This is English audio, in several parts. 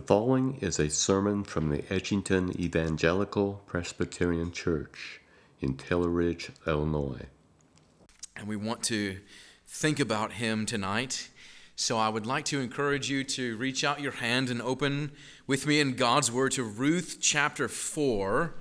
The following is a sermon from the Edgington Evangelical Presbyterian Church in Taylor Ridge, Illinois. And we want to think about him tonight. So I would like to encourage you to reach out your hand and open with me in God's Word to Ruth chapter 4.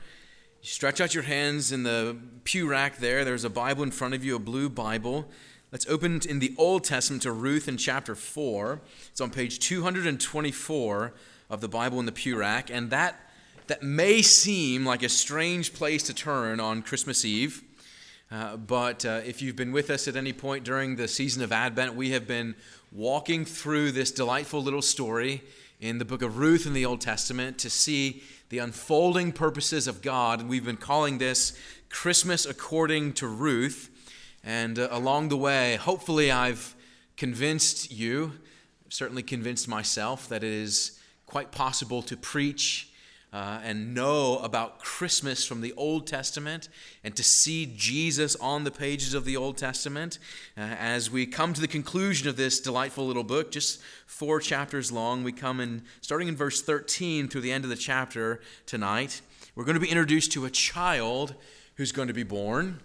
Stretch out your hands in the pew rack there. There's a Bible in front of you, a blue Bible. Let's open in the Old Testament to Ruth in chapter 4. It's on page 224 of the Bible in the pew rack. And that, that may seem like a strange place to turn on Christmas Eve. Uh, but uh, if you've been with us at any point during the season of Advent, we have been walking through this delightful little story in the book of Ruth in the Old Testament to see the unfolding purposes of God. And we've been calling this Christmas according to Ruth. And uh, along the way, hopefully, I've convinced you, certainly convinced myself, that it is quite possible to preach uh, and know about Christmas from the Old Testament and to see Jesus on the pages of the Old Testament. Uh, as we come to the conclusion of this delightful little book, just four chapters long, we come in, starting in verse 13 through the end of the chapter tonight, we're going to be introduced to a child who's going to be born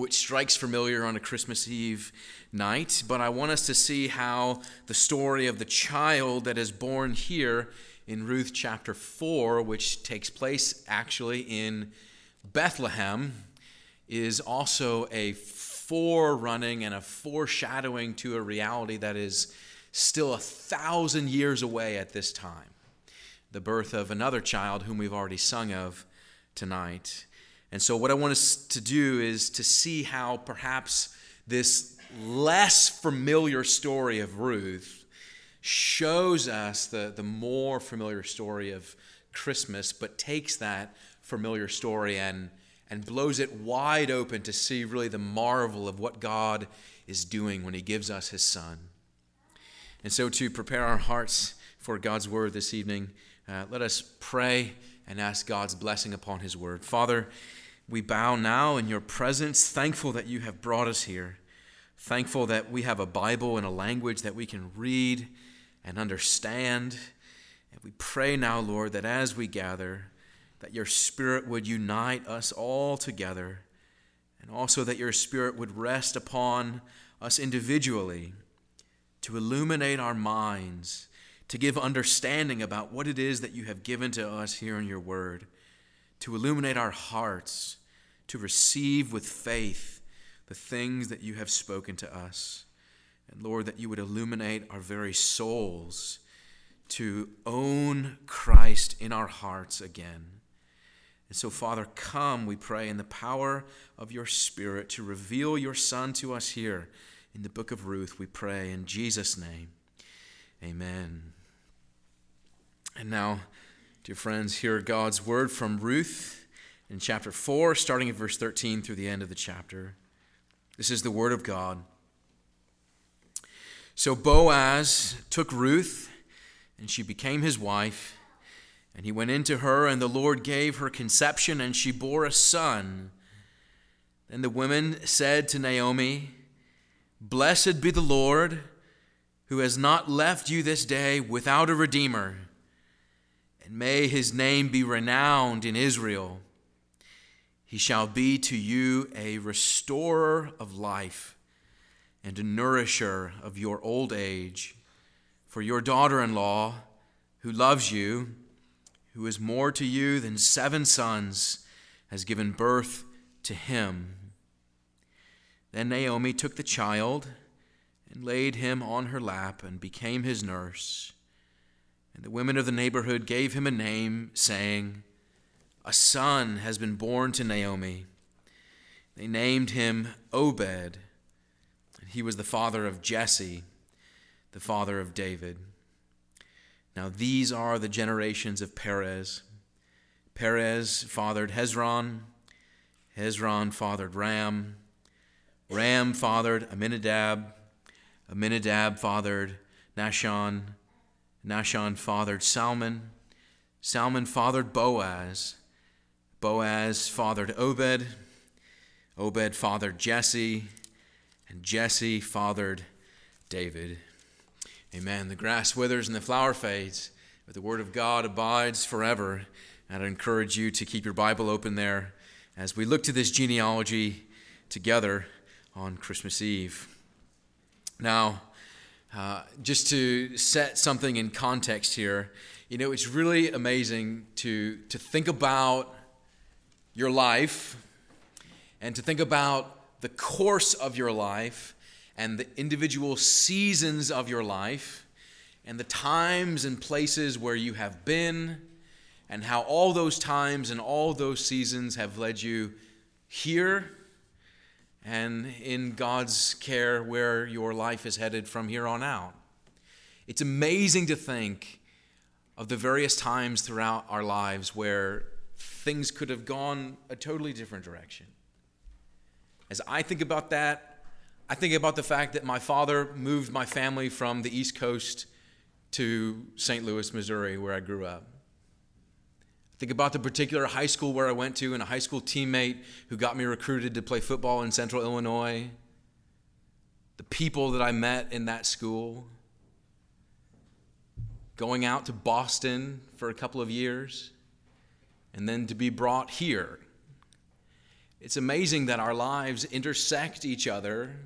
which strikes familiar on a Christmas Eve night, but I want us to see how the story of the child that is born here in Ruth chapter 4, which takes place actually in Bethlehem, is also a forerunning and a foreshadowing to a reality that is still a thousand years away at this time the birth of another child whom we've already sung of tonight. And so, what I want us to do is to see how perhaps this less familiar story of Ruth shows us the, the more familiar story of Christmas, but takes that familiar story and, and blows it wide open to see really the marvel of what God is doing when He gives us His Son. And so, to prepare our hearts for God's word this evening, uh, let us pray and ask God's blessing upon His word. Father, we bow now in your presence, thankful that you have brought us here, thankful that we have a Bible and a language that we can read and understand. And we pray now, Lord, that as we gather, that your Spirit would unite us all together, and also that your Spirit would rest upon us individually to illuminate our minds, to give understanding about what it is that you have given to us here in your word, to illuminate our hearts to receive with faith the things that you have spoken to us. And Lord, that you would illuminate our very souls to own Christ in our hearts again. And so, Father, come, we pray, in the power of your Spirit to reveal your Son to us here in the book of Ruth, we pray in Jesus' name. Amen. And now, dear friends, hear God's word from Ruth in chapter 4, starting at verse 13 through the end of the chapter. This is the word of God. So Boaz took Ruth, and she became his wife. And he went into her, and the Lord gave her conception, and she bore a son. Then the women said to Naomi, Blessed be the Lord, who has not left you this day without a redeemer, and may his name be renowned in Israel. He shall be to you a restorer of life and a nourisher of your old age. For your daughter in law, who loves you, who is more to you than seven sons, has given birth to him. Then Naomi took the child and laid him on her lap and became his nurse. And the women of the neighborhood gave him a name, saying, a son has been born to Naomi. They named him Obed. He was the father of Jesse, the father of David. Now, these are the generations of Perez. Perez fathered Hezron. Hezron fathered Ram. Ram fathered Amminadab. Amminadab fathered Nahshon. Nahshon fathered Salmon. Salmon fathered Boaz. Boaz fathered Obed, Obed fathered Jesse, and Jesse fathered David. Amen. The grass withers and the flower fades, but the Word of God abides forever. And I encourage you to keep your Bible open there as we look to this genealogy together on Christmas Eve. Now, uh, just to set something in context here, you know, it's really amazing to, to think about your life and to think about the course of your life and the individual seasons of your life and the times and places where you have been and how all those times and all those seasons have led you here and in God's care where your life is headed from here on out. It's amazing to think of the various times throughout our lives where things could have gone a totally different direction. As I think about that, I think about the fact that my father moved my family from the East Coast to St. Louis, Missouri, where I grew up. I think about the particular high school where I went to and a high school teammate who got me recruited to play football in central Illinois. The people that I met in that school. Going out to Boston for a couple of years and then to be brought here. It's amazing that our lives intersect each other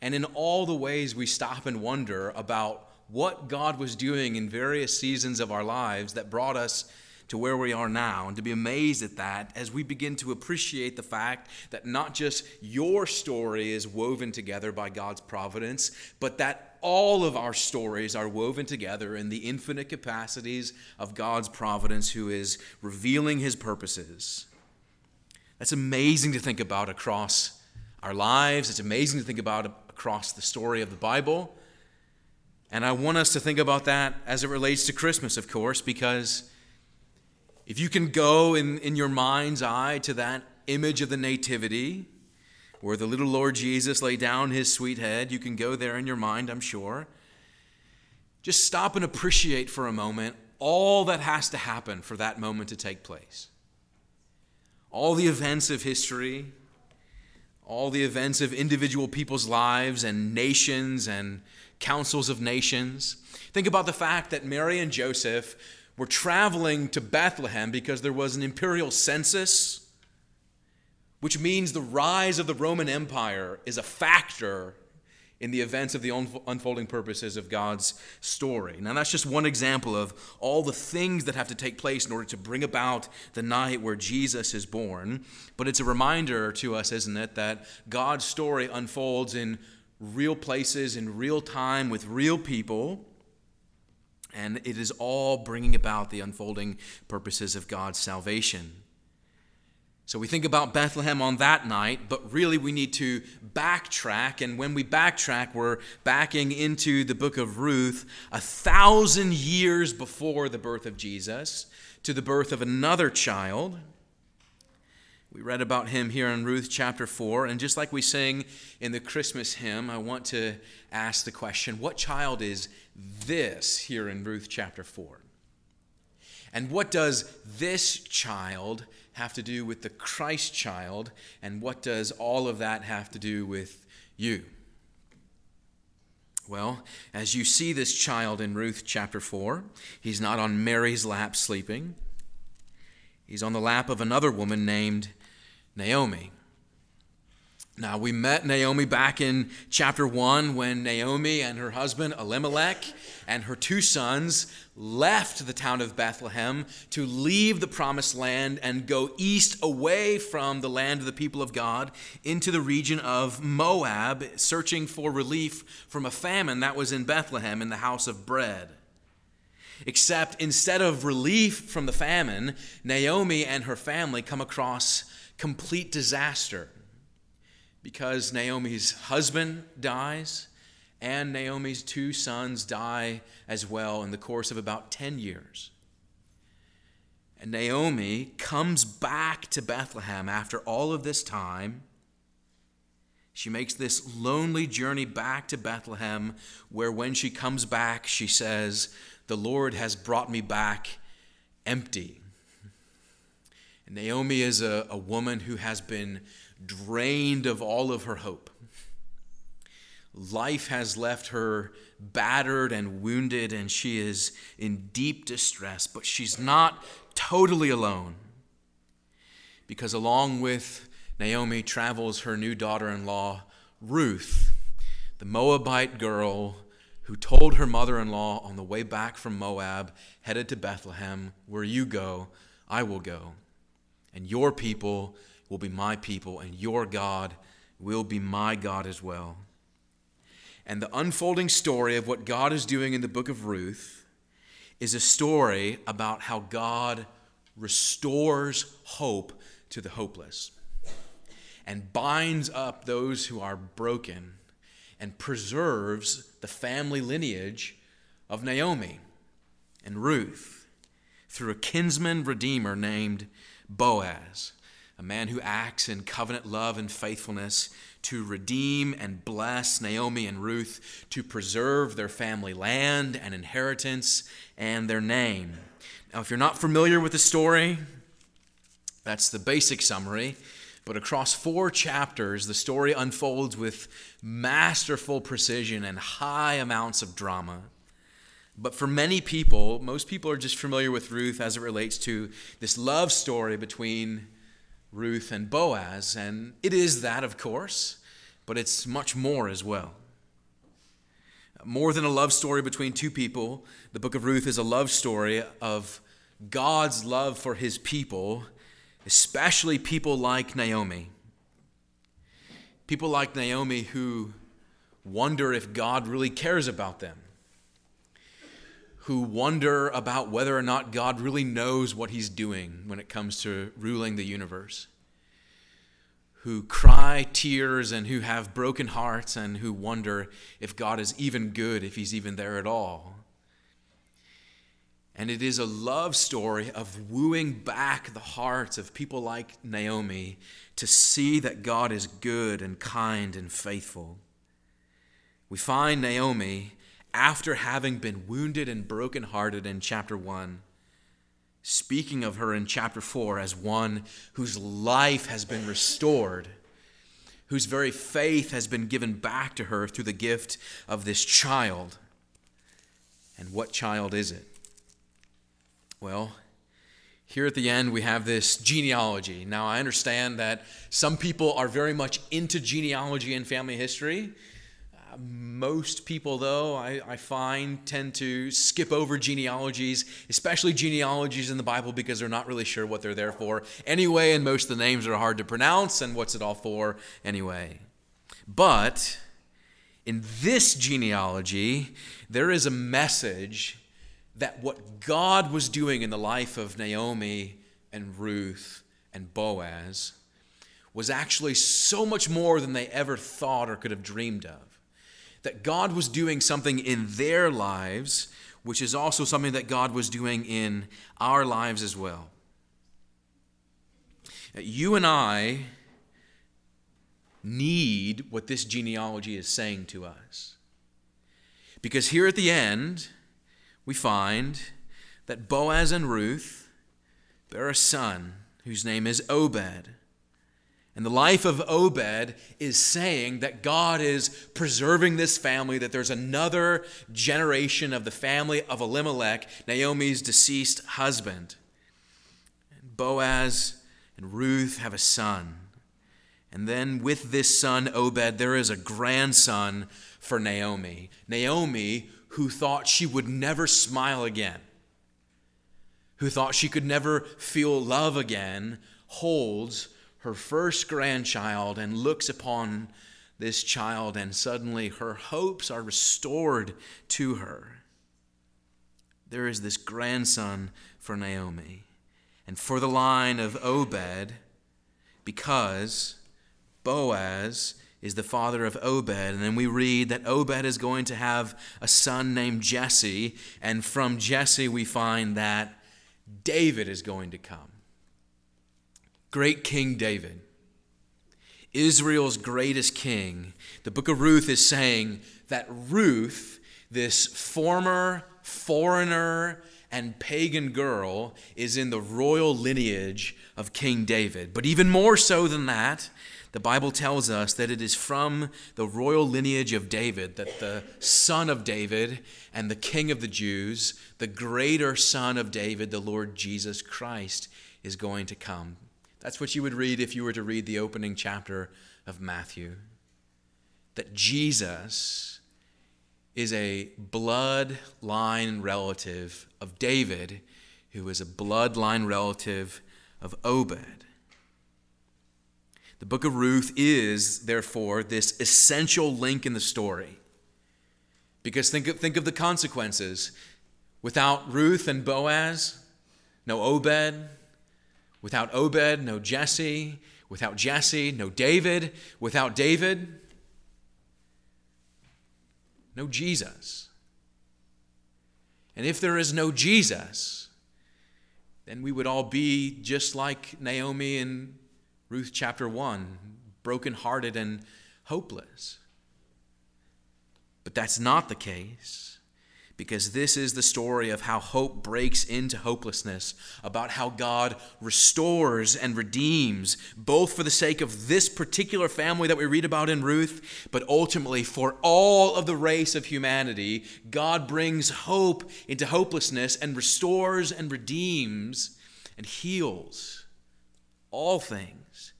and in all the ways we stop and wonder about what God was doing in various seasons of our lives that brought us to where we are now, and to be amazed at that as we begin to appreciate the fact that not just your story is woven together by God's providence, but that all of our stories are woven together in the infinite capacities of God's providence, who is revealing his purposes. That's amazing to think about across our lives. It's amazing to think about across the story of the Bible. And I want us to think about that as it relates to Christmas, of course, because if you can go in, in your mind's eye to that image of the Nativity, where the little Lord Jesus lay down his sweet head, you can go there in your mind, I'm sure. Just stop and appreciate for a moment all that has to happen for that moment to take place. All the events of history, all the events of individual people's lives and nations and councils of nations. Think about the fact that Mary and Joseph were traveling to Bethlehem because there was an imperial census, which means the rise of the Roman Empire is a factor in the events of the unfolding purposes of God's story. Now, that's just one example of all the things that have to take place in order to bring about the night where Jesus is born. But it's a reminder to us, isn't it, that God's story unfolds in real places, in real time, with real people. And it is all bringing about the unfolding purposes of God's salvation. So we think about Bethlehem on that night, but really we need to backtrack. And when we backtrack, we're backing into the book of Ruth a thousand years before the birth of Jesus to the birth of another child. We read about him here in Ruth chapter 4. And just like we sing in the Christmas hymn, I want to ask the question what child is this here in Ruth chapter 4? And what does this child have to do with the Christ child? And what does all of that have to do with you? Well, as you see this child in Ruth chapter 4, he's not on Mary's lap sleeping. He's on the lap of another woman named Naomi. Now, we met Naomi back in chapter 1 when Naomi and her husband Elimelech and her two sons left the town of Bethlehem to leave the promised land and go east away from the land of the people of God into the region of Moab, searching for relief from a famine that was in Bethlehem in the house of bread. Except instead of relief from the famine, Naomi and her family come across complete disaster because Naomi's husband dies and Naomi's two sons die as well in the course of about 10 years. And Naomi comes back to Bethlehem after all of this time. She makes this lonely journey back to Bethlehem, where when she comes back, she says, The Lord has brought me back empty. And Naomi is a, a woman who has been drained of all of her hope. Life has left her battered and wounded, and she is in deep distress, but she's not totally alone. Because along with Naomi travels her new daughter in law, Ruth, the Moabite girl who told her mother in law on the way back from Moab, headed to Bethlehem, Where you go, I will go. And your people will be my people, and your God will be my God as well. And the unfolding story of what God is doing in the book of Ruth is a story about how God restores hope to the hopeless and binds up those who are broken and preserves the family lineage of Naomi and Ruth through a kinsman redeemer named Boaz, a man who acts in covenant love and faithfulness to redeem and bless Naomi and Ruth, to preserve their family land and inheritance and their name. Now, if you're not familiar with the story, that's the basic summary. But across four chapters, the story unfolds with masterful precision and high amounts of drama. But for many people, most people are just familiar with Ruth as it relates to this love story between Ruth and Boaz. And it is that, of course, but it's much more as well. More than a love story between two people, the book of Ruth is a love story of God's love for his people especially people like Naomi. People like Naomi who wonder if God really cares about them, who wonder about whether or not God really knows what he's doing when it comes to ruling the universe, who cry tears and who have broken hearts and who wonder if God is even good, if he's even there at all. And it is a love story of wooing back the hearts of people like Naomi to see that God is good and kind and faithful. We find Naomi, after having been wounded and brokenhearted in chapter 1, speaking of her in chapter 4 as one whose life has been restored, whose very faith has been given back to her through the gift of this child. And what child is it? Well, here at the end, we have this genealogy. Now, I understand that some people are very much into genealogy and family history. Most people, though, I, I, find tend to skip over genealogies, especially genealogies in the Bible, because they're not really sure what they're there for anyway, and most of the names are hard to pronounce, and what's it all for anyway. But in this genealogy, there is a message that what God was doing in the life of Naomi and Ruth and Boaz was actually so much more than they ever thought or could have dreamed of. That God was doing something in their lives, which is also something that God was doing in our lives as well. You and I need what this genealogy is saying to us. Because here at the end, we find that Boaz and Ruth bear a son whose name is Obed. And the life of Obed is saying that God is preserving this family, that there's another generation of the family of Elimelech, Naomi's deceased husband. And Boaz and Ruth have a son. And then with this son, Obed, there is a grandson for Naomi. Naomi, who thought she would never smile again, who thought she could never feel love again, holds her first grandchild and looks upon this child, and suddenly her hopes are restored to her. There is this grandson for Naomi, and for the line of Obed, because Boaz is the father of Obed. And then we read that Obed is going to have a son named Jesse. And from Jesse, we find that David is going to come. Great King David, Israel's greatest king. The book of Ruth is saying that Ruth, this former foreigner and pagan girl is in the royal lineage of King David. But even more so than that, the Bible tells us that it is from the royal lineage of David that the son of David and the king of the Jews, the greater son of David, the Lord Jesus Christ, is going to come. That's what you would read if you were to read the opening chapter of Matthew. That Jesus is a bloodline relative of David, who is a bloodline relative of Obed. The book of Ruth is, therefore, this essential link in the story. Because think of, think of the consequences. Without Ruth and Boaz, no Obed. Without Obed, no Jesse. Without Jesse, no David. Without David, no Jesus. And if there is no Jesus, then we would all be just like Naomi in Ruth chapter 1, brokenhearted and hopeless. But that's not the case because this is the story of how hope breaks into hopelessness, about how God restores and redeems, both for the sake of this particular family that we read about in Ruth, but ultimately for all of the race of humanity. God brings hope into hopelessness and restores and redeems and heals all things.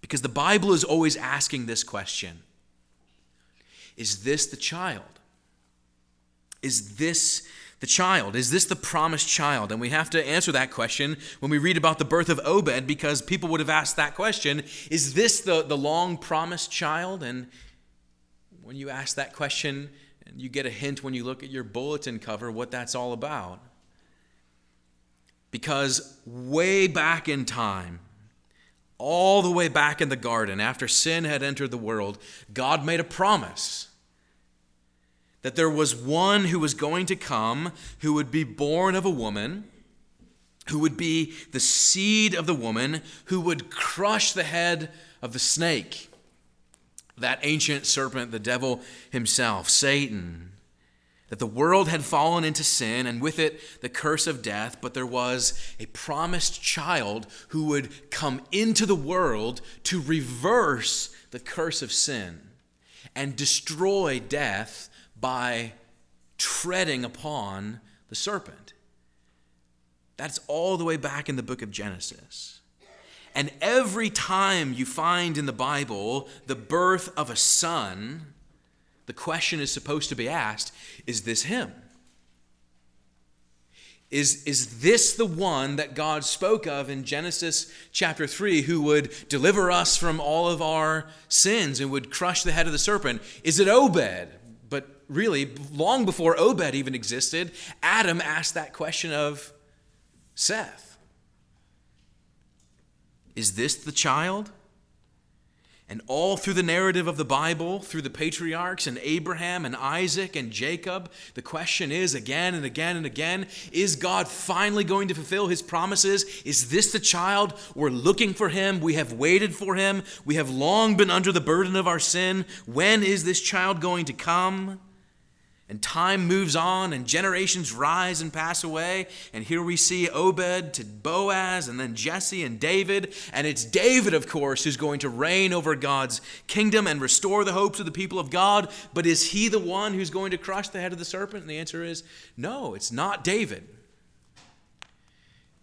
Because the Bible is always asking this question Is this the child? Is this the child? Is this the promised child? And we have to answer that question when we read about the birth of Obed because people would have asked that question Is this the, the long promised child? And when you ask that question, and you get a hint when you look at your bulletin cover what that's all about. Because way back in time, all the way back in the garden, after sin had entered the world, God made a promise that there was one who was going to come who would be born of a woman, who would be the seed of the woman, who would crush the head of the snake, that ancient serpent, the devil himself, Satan. That the world had fallen into sin and with it the curse of death, but there was a promised child who would come into the world to reverse the curse of sin and destroy death by treading upon the serpent. That's all the way back in the book of Genesis. And every time you find in the Bible the birth of a son, the question is supposed to be asked is this him? Is, is this the one that God spoke of in Genesis chapter 3 who would deliver us from all of our sins and would crush the head of the serpent? Is it Obed? Really, long before Obed even existed, Adam asked that question of Seth. Is this the child? And all through the narrative of the Bible, through the patriarchs and Abraham and Isaac and Jacob, the question is again and again and again is God finally going to fulfill his promises? Is this the child? We're looking for him. We have waited for him. We have long been under the burden of our sin. When is this child going to come? And time moves on, and generations rise and pass away. And here we see Obed to Boaz, and then Jesse and David. And it's David, of course, who's going to reign over God's kingdom and restore the hopes of the people of God. But is he the one who's going to crush the head of the serpent? And the answer is no, it's not David.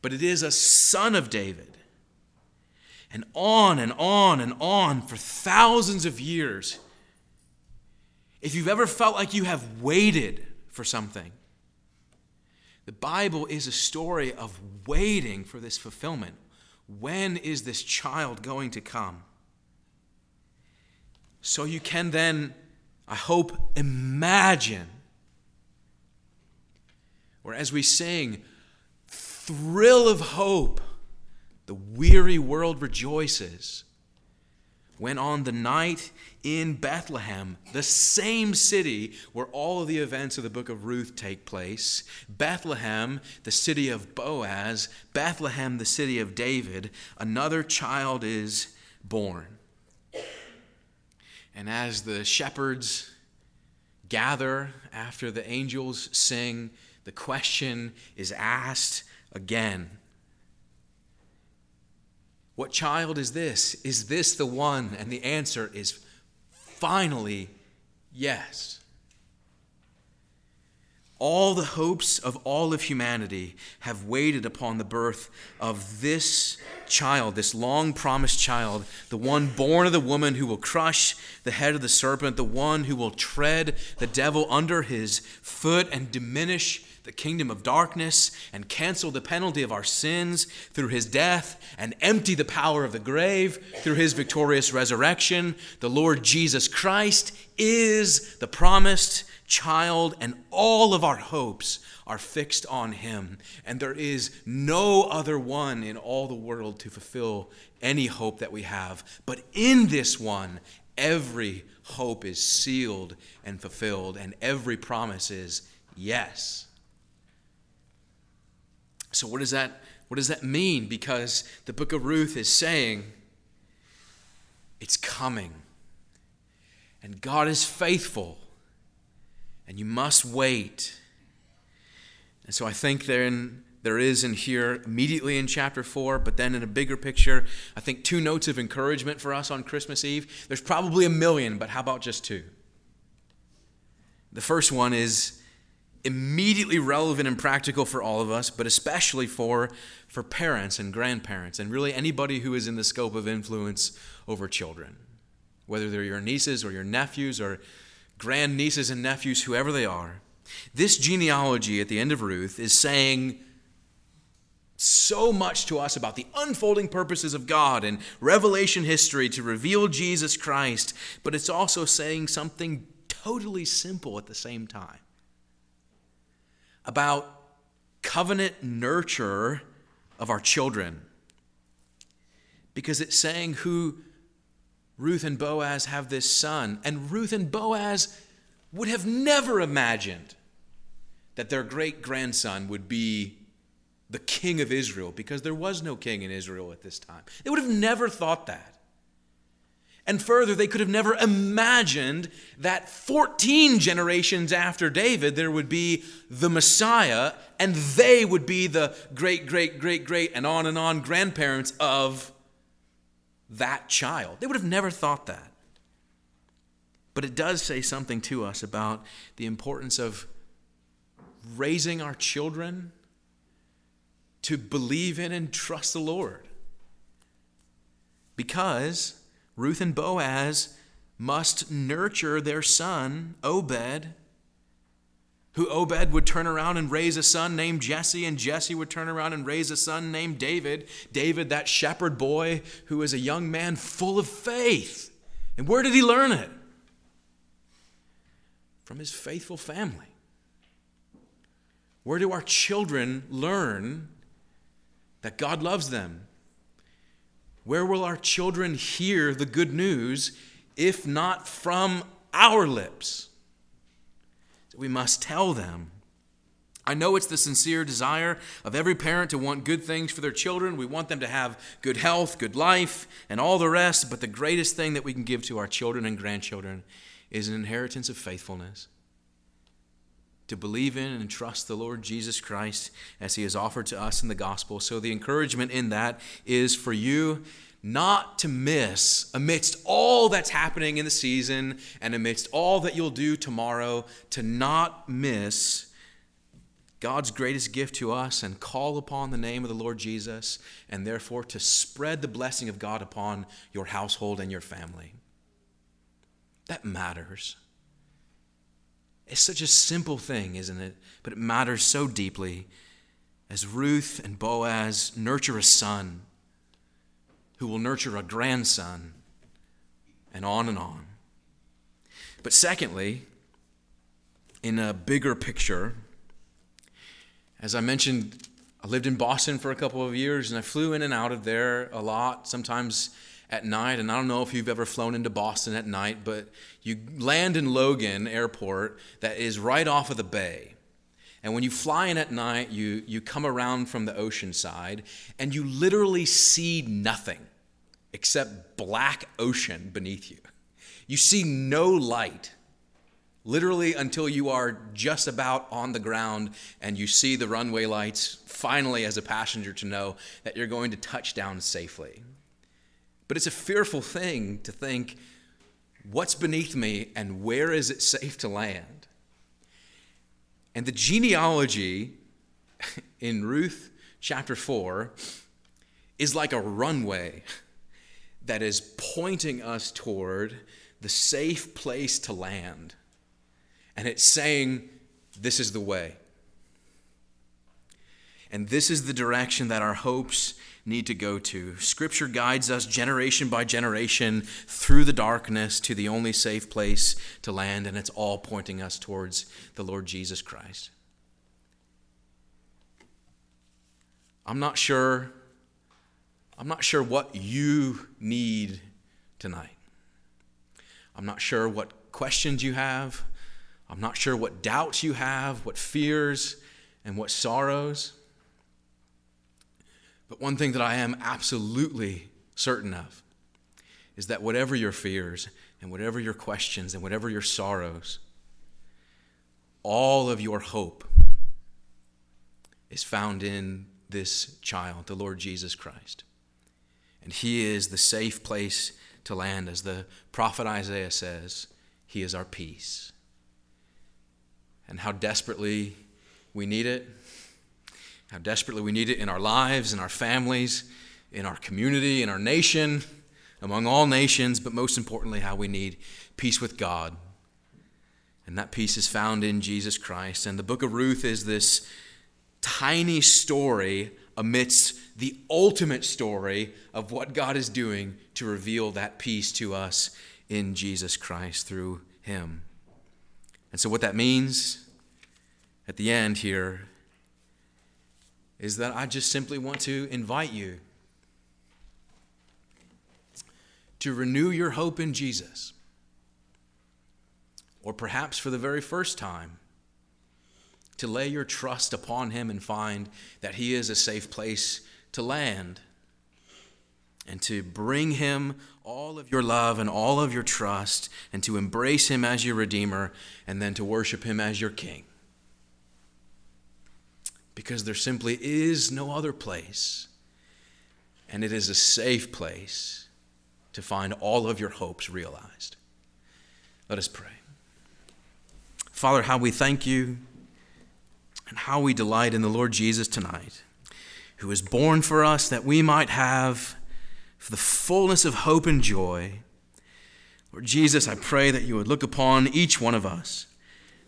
But it is a son of David. And on and on and on for thousands of years if you've ever felt like you have waited for something, the Bible is a story of waiting for this fulfillment. When is this child going to come? So you can then, I hope, imagine, or as we sing, thrill of hope, the weary world rejoices when on the night in Bethlehem, the same city where all of the events of the book of Ruth take place, Bethlehem, the city of Boaz, Bethlehem, the city of David, another child is born. And as the shepherds gather after the angels sing the question is asked again. What child is this? Is this the one? And the answer is finally yes. All the hopes of all of humanity have waited upon the birth of this child, this long promised child, the one born of the woman who will crush the head of the serpent, the one who will tread the devil under his foot and diminish the kingdom of darkness and cancel the penalty of our sins through his death and empty the power of the grave through his victorious resurrection. The Lord Jesus Christ is the promised child, and all of our hopes are fixed on him. And there is no other one in all the world to fulfill any hope that we have. But in this one, every hope is sealed and fulfilled, and every promise is yes. So what does that what does that mean? Because the book of Ruth is saying it's coming. And God is faithful. And you must wait. And so I think therein there is in here immediately in chapter 4, but then in a bigger picture, I think two notes of encouragement for us on Christmas Eve. There's probably a million, but how about just two? The first one is immediately relevant and practical for all of us, but especially for, for parents and grandparents, and really anybody who is in the scope of influence over children. Whether they're your nieces or your nephews or grandnieces and nephews, whoever they are. This genealogy at the end of Ruth is saying so much to us about the unfolding purposes of God and revelation history to reveal Jesus Christ, but it's also saying something totally simple at the same time about covenant nurture of our children. Because it's saying who Ruth and Boaz have this son, and Ruth and Boaz would have never imagined that their great grandson would be the king of Israel because there was no king in Israel at this time. They would have never thought that. And further, they could have never imagined that 14 generations after David, there would be the Messiah, and they would be the great, great, great, great, and on and on grandparents of that child. They would have never thought that. But it does say something to us about the importance of raising our children to believe in and trust the Lord. Because Ruth and Boaz must nurture their son, Obed, who Obed would turn around and raise a son named Jesse, and Jesse would turn around and raise a son named David. David, that shepherd boy who is a young man full of faith. And where did he learn it? From his faithful family. Where do our children learn that God loves them where will our children hear the good news if not from our lips? We must tell them. I know it's the sincere desire of every parent to want good things for their children. We want them to have good health, good life, and all the rest. But the greatest thing that we can give to our children and grandchildren is an inheritance of faithfulness to believe in and trust the Lord Jesus Christ as he has offered to us in the gospel. So the encouragement in that is for you not to miss amidst all that's happening in the season and amidst all that you'll do tomorrow to not miss God's greatest gift to us and call upon the name of the Lord Jesus and therefore to spread the blessing of God upon your household and your family. That matters. It's such a simple thing, isn't it? But it matters so deeply as Ruth and Boaz nurture a son who will nurture a grandson, and on and on. But secondly, in a bigger picture, as I mentioned, I lived in Boston for a couple of years and I flew in and out of there a lot, sometimes at night. And I don't know if you've ever flown into Boston at night, but you land in Logan Airport that is right off of the bay. And when you fly in at night, you, you come around from the ocean side and you literally see nothing except black ocean beneath you. You see no light literally until you are just about on the ground and you see the runway lights, finally, as a passenger, to know that you're going to touch down safely. But it's a fearful thing to think, what's beneath me and where is it safe to land? And the genealogy in Ruth chapter 4 is like a runway that is pointing us toward the safe place to land. And it's saying, This is the way. And this is the direction that our hopes need to go to. Scripture guides us generation by generation through the darkness to the only safe place to land, and it's all pointing us towards the Lord Jesus Christ. I'm not sure I'm not sure what you need tonight. I'm not sure what questions you have. I'm not sure what doubts you have, what fears and what sorrows. But one thing that I am absolutely certain of is that whatever your fears and whatever your questions and whatever your sorrows, all of your hope is found in this child, the Lord Jesus Christ. And he is the safe place to land, as the prophet Isaiah says, He is our peace. And how desperately we need it, how desperately we need it in our lives, in our families, in our community, in our nation, among all nations, but most importantly, how we need peace with God. And that peace is found in Jesus Christ. And the book of Ruth is this tiny story amidst the ultimate story of what God is doing to reveal that peace to us in Jesus Christ through Him. And so, what that means at the end here is that I just simply want to invite you to renew your hope in Jesus. Or perhaps for the very first time, to lay your trust upon Him and find that He is a safe place to land. And to bring Him all of your love and all of your trust, and to embrace Him as your Redeemer, and then to worship Him as your King. Because there simply is no other place, and it is a safe place to find all of your hopes realized. Let us pray. Father, how we thank you and how we delight in the Lord Jesus tonight, who was born for us that we might have the fullness of hope and joy. Lord Jesus, I pray that you would look upon each one of us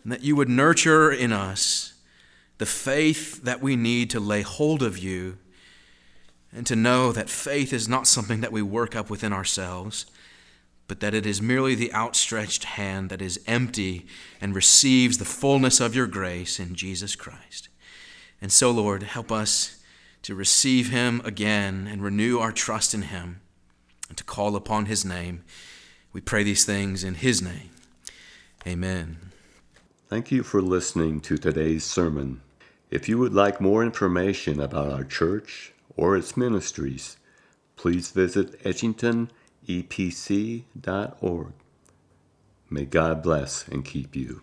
and that you would nurture in us the faith that we need to lay hold of you and to know that faith is not something that we work up within ourselves but that it is merely the outstretched hand that is empty and receives the fullness of your grace in Jesus Christ. And so, Lord, help us to receive him again and renew our trust in him and to call upon his name. We pray these things in his name. Amen. Thank you for listening to today's sermon. If you would like more information about our church or its ministries, please visit Edgington epc.org. May God bless and keep you.